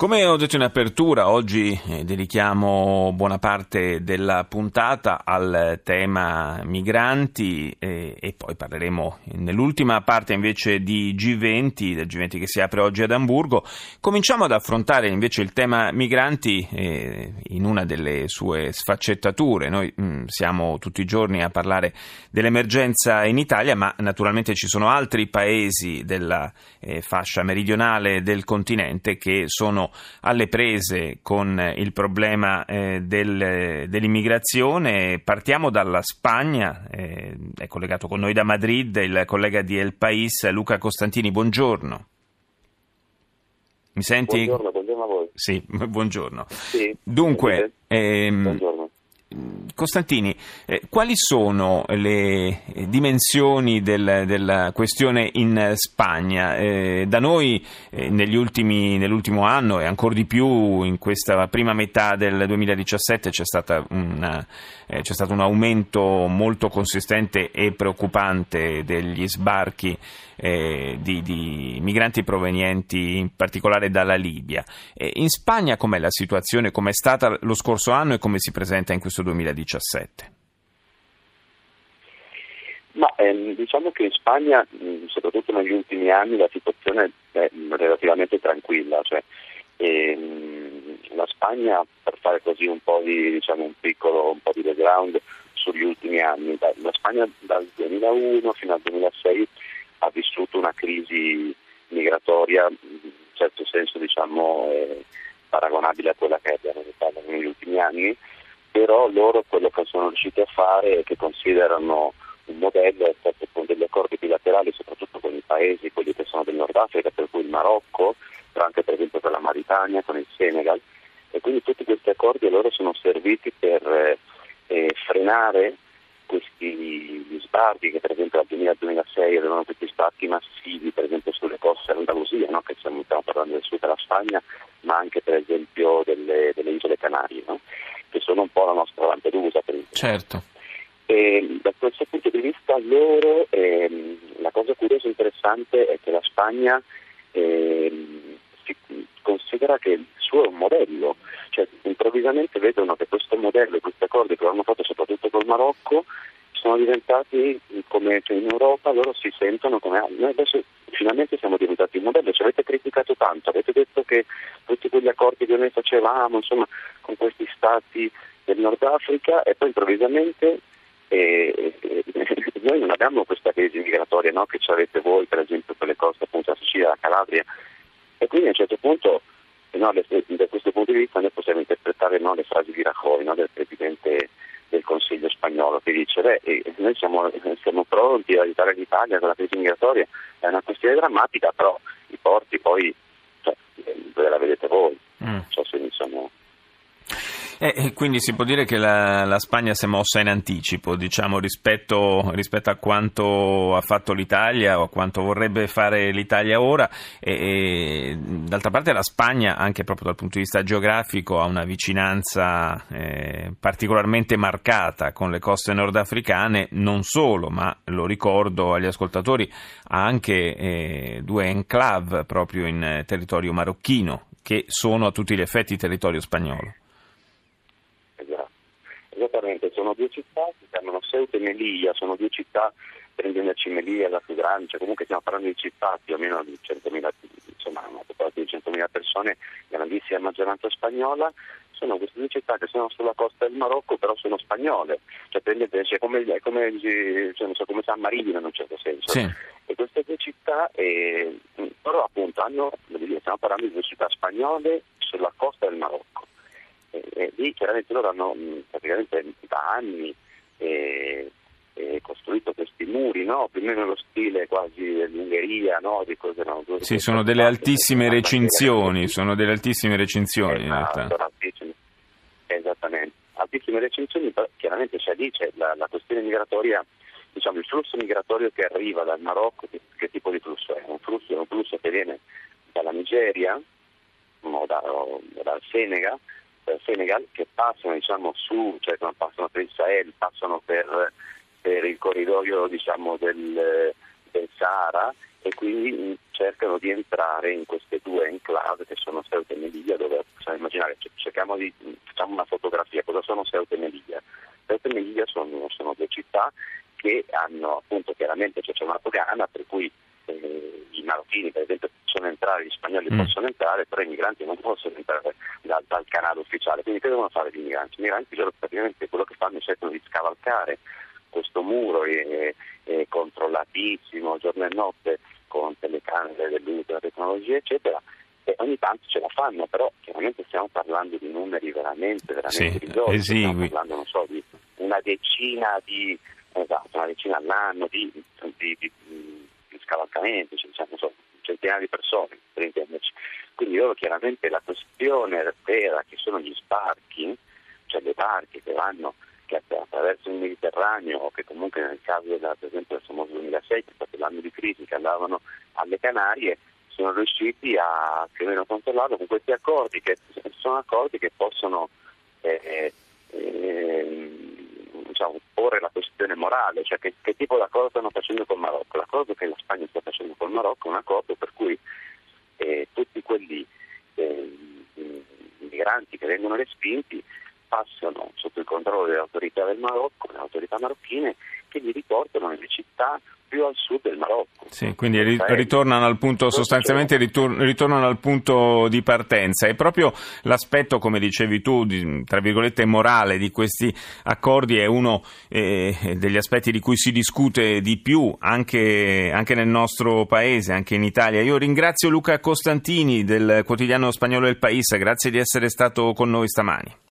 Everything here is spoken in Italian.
Come ho detto in apertura, oggi eh, dedichiamo buona parte della puntata al tema migranti eh, e poi parleremo nell'ultima parte invece di G20, del G20 che si apre oggi ad Amburgo. Cominciamo ad affrontare invece il tema migranti eh, in una delle sue sfaccettature. Noi mh, mm, siamo tutti i giorni a parlare dell'emergenza in Italia, ma naturalmente ci sono altri paesi della eh, fascia meridionale del continente che sono alle prese con il problema eh, del, dell'immigrazione. Partiamo dalla Spagna, eh, è collegato con noi da Madrid il collega di El País, Luca Costantini. Buongiorno. Mi senti? Buongiorno, buongiorno a voi. Sì, buongiorno. Sì, Dunque, ehm, buongiorno. Costantini, eh, quali sono le dimensioni del, della questione in Spagna? Eh, da noi eh, ultimi, nell'ultimo anno e ancora di più in questa prima metà del 2017 c'è, una, eh, c'è stato un aumento molto consistente e preoccupante degli sbarchi eh, di, di, migranti provenienti in particolare dalla Libia. in Spagna com'è la situazione, com'è stata lo scorso anno e come si presenta in questo 2017? Ma ehm, diciamo che in Spagna, soprattutto negli ultimi anni, la situazione è relativamente tranquilla. Cioè, ehm, la Spagna, per fare così un po' di, diciamo, un piccolo un po' di background sugli ultimi anni, la Spagna dal 2001 fino al 2006 ha vissuto una crisi migratoria in certo senso diciamo, eh, paragonabile a quella che abbiamo in Italia negli ultimi anni, però loro quello che sono riusciti a fare è che considerano un modello è stato con degli accordi bilaterali soprattutto con i paesi, quelli che sono del Nord Africa, per cui il Marocco, anche per esempio per la Mauritania, con il Senegal, e quindi tutti questi accordi loro sono serviti per eh, eh frenare questi sbarchi che per esempio dal 2000 al 2006 avevano questi sbarchi massivi per esempio sulle coste dell'Andalusia, no? che stiamo, parlando del sud della Spagna, ma anche per esempio delle, delle isole Canarie, no? Che sono un po' la nostra Lampedusa. Per esempio. Certo. E, da questo punto di vista loro, ehm, la cosa curiosa e interessante è che la Spagna ehm, si considera che il suo è un modello, cioè improvvisamente vedono che questo modello e questi accordi che hanno fatto soprattutto col Marocco sono diventati come cioè in Europa loro si sentono come noi adesso finalmente siamo diventati un modello, ci avete criticato tanto, avete detto che tutti quegli accordi che noi facevamo insomma con questi stati del Nord Africa e poi improvvisamente eh, eh, noi non abbiamo questa crisi migratoria no, che ci avete voi per esempio per le coste appunto della Sicilia, la Calabria. E quindi a un certo punto no, da questo punto di vista noi possiamo interpretare no, le frasi di Rajoy del Presidente del Consiglio spagnolo che dice beh, noi siamo, siamo pronti a aiutare l'Italia con la crisi migratoria, è una drammatica, però i porti poi cioè, ve la vedete voi, mm. cioè, se mi sono eh, quindi si può dire che la, la, Spagna si è mossa in anticipo diciamo, rispetto, rispetto, a quanto ha fatto l'Italia o a quanto vorrebbe fare l'Italia ora. E, e, d'altra parte la Spagna anche proprio dal punto di vista geografico ha una vicinanza eh, particolarmente marcata con le coste nordafricane non solo ma lo ricordo agli ascoltatori ha anche eh, due enclave proprio in territorio marocchino che sono a tutti gli effetti territorio spagnolo esattamente, sono due città, si chiamano Ceuta e Melilla, sono due città, per intenderci Melilla è la più grande, cioè comunque stiamo parlando di città più o meno di 100.000, insomma una popolazione di 100.000 persone, grandissima maggioranza spagnola, sono queste due città che sono sulla costa del Marocco però sono spagnole, cioè prendete, cioè, come, come, cioè, so, come, San Marino in un certo senso. Sì. E queste due città eh, però appunto hanno, stiamo parlando di due città spagnole sulla costa del Marocco lì chiaramente loro hanno mh, praticamente da anni eh, eh, costruito questi muri, no? più o meno nello stile quasi dell'Ungheria, no? di cose, no? Sì, sono delle altissime recinzioni, sono delle altissime recinzioni in realtà. Altissime, esattamente, altissime recinzioni, chiaramente c'è lì c'è la, la questione migratoria diciamo, il flusso migratorio che arriva dal Marocco, che, che, tipo di flusso è? Un flusso, un flusso che viene Nigeria o, da, o dal Senegal, Senegal che passano diciamo, su, cioè passano per il Sahel, passano per, per il corridoio diciamo, del, del Sahara e quindi cercano di entrare in queste due enclave che sono Ceuta e Melilla dove possiamo immaginare, cerchiamo di, facciamo una fotografia, cosa sono Ceuta e Melilla? Ceuta e Melilla sono, sono due città che hanno appunto chiaramente c'è una dogana per cui eh, i marocchini per esempio possono entrare, gli spagnoli mm. possono entrare, però i migranti non possono entrare dal, dal canale ufficiale. Quindi che devono fare gli migranti? I migranti loro praticamente quello che fanno è cercano di scavalcare questo muro è, è controllatissimo giorno e notte con telecamere dell'uso della tecnologia eccetera e ogni tanto ce la fanno però chiaramente stiamo parlando di numeri veramente veramente sì, stiamo parlando non so di una decina di esatto, una decina all'anno di, di, di, di scavalcamenti cioè, centinaia di persone per intenderci. Quindi loro chiaramente la questione vera che sono gli sbarchi cioè le barche che vanno che attraverso il Mediterraneo o che comunque nel caso della, per esempio del famoso 2006, che è stato l'anno di crisi, che andavano alle Canarie, sono riusciti a più o meno controllarlo con questi accordi che sono accordi che possono eh, eh, diciamo, porre la questione morale, cioè che, che tipo di accordo stanno facendo col Marocco. L'accordo che la Spagna sta facendo col Marocco è un accordo per cui eh, tutti quelli eh, migranti che vengono respinti passano sotto il controllo delle autorità del Marocco, delle autorità marocchine, che li riportano nelle città più al sud del Marocco. Sì, quindi ritornano al punto, sostanzialmente ritornano al punto di partenza. E proprio l'aspetto, come dicevi tu, di, tra virgolette morale di questi accordi è uno eh, degli aspetti di cui si discute di più anche, anche, nel nostro paese, anche in Italia. Io ringrazio Luca Costantini del quotidiano spagnolo El País, grazie di essere stato con noi stamani.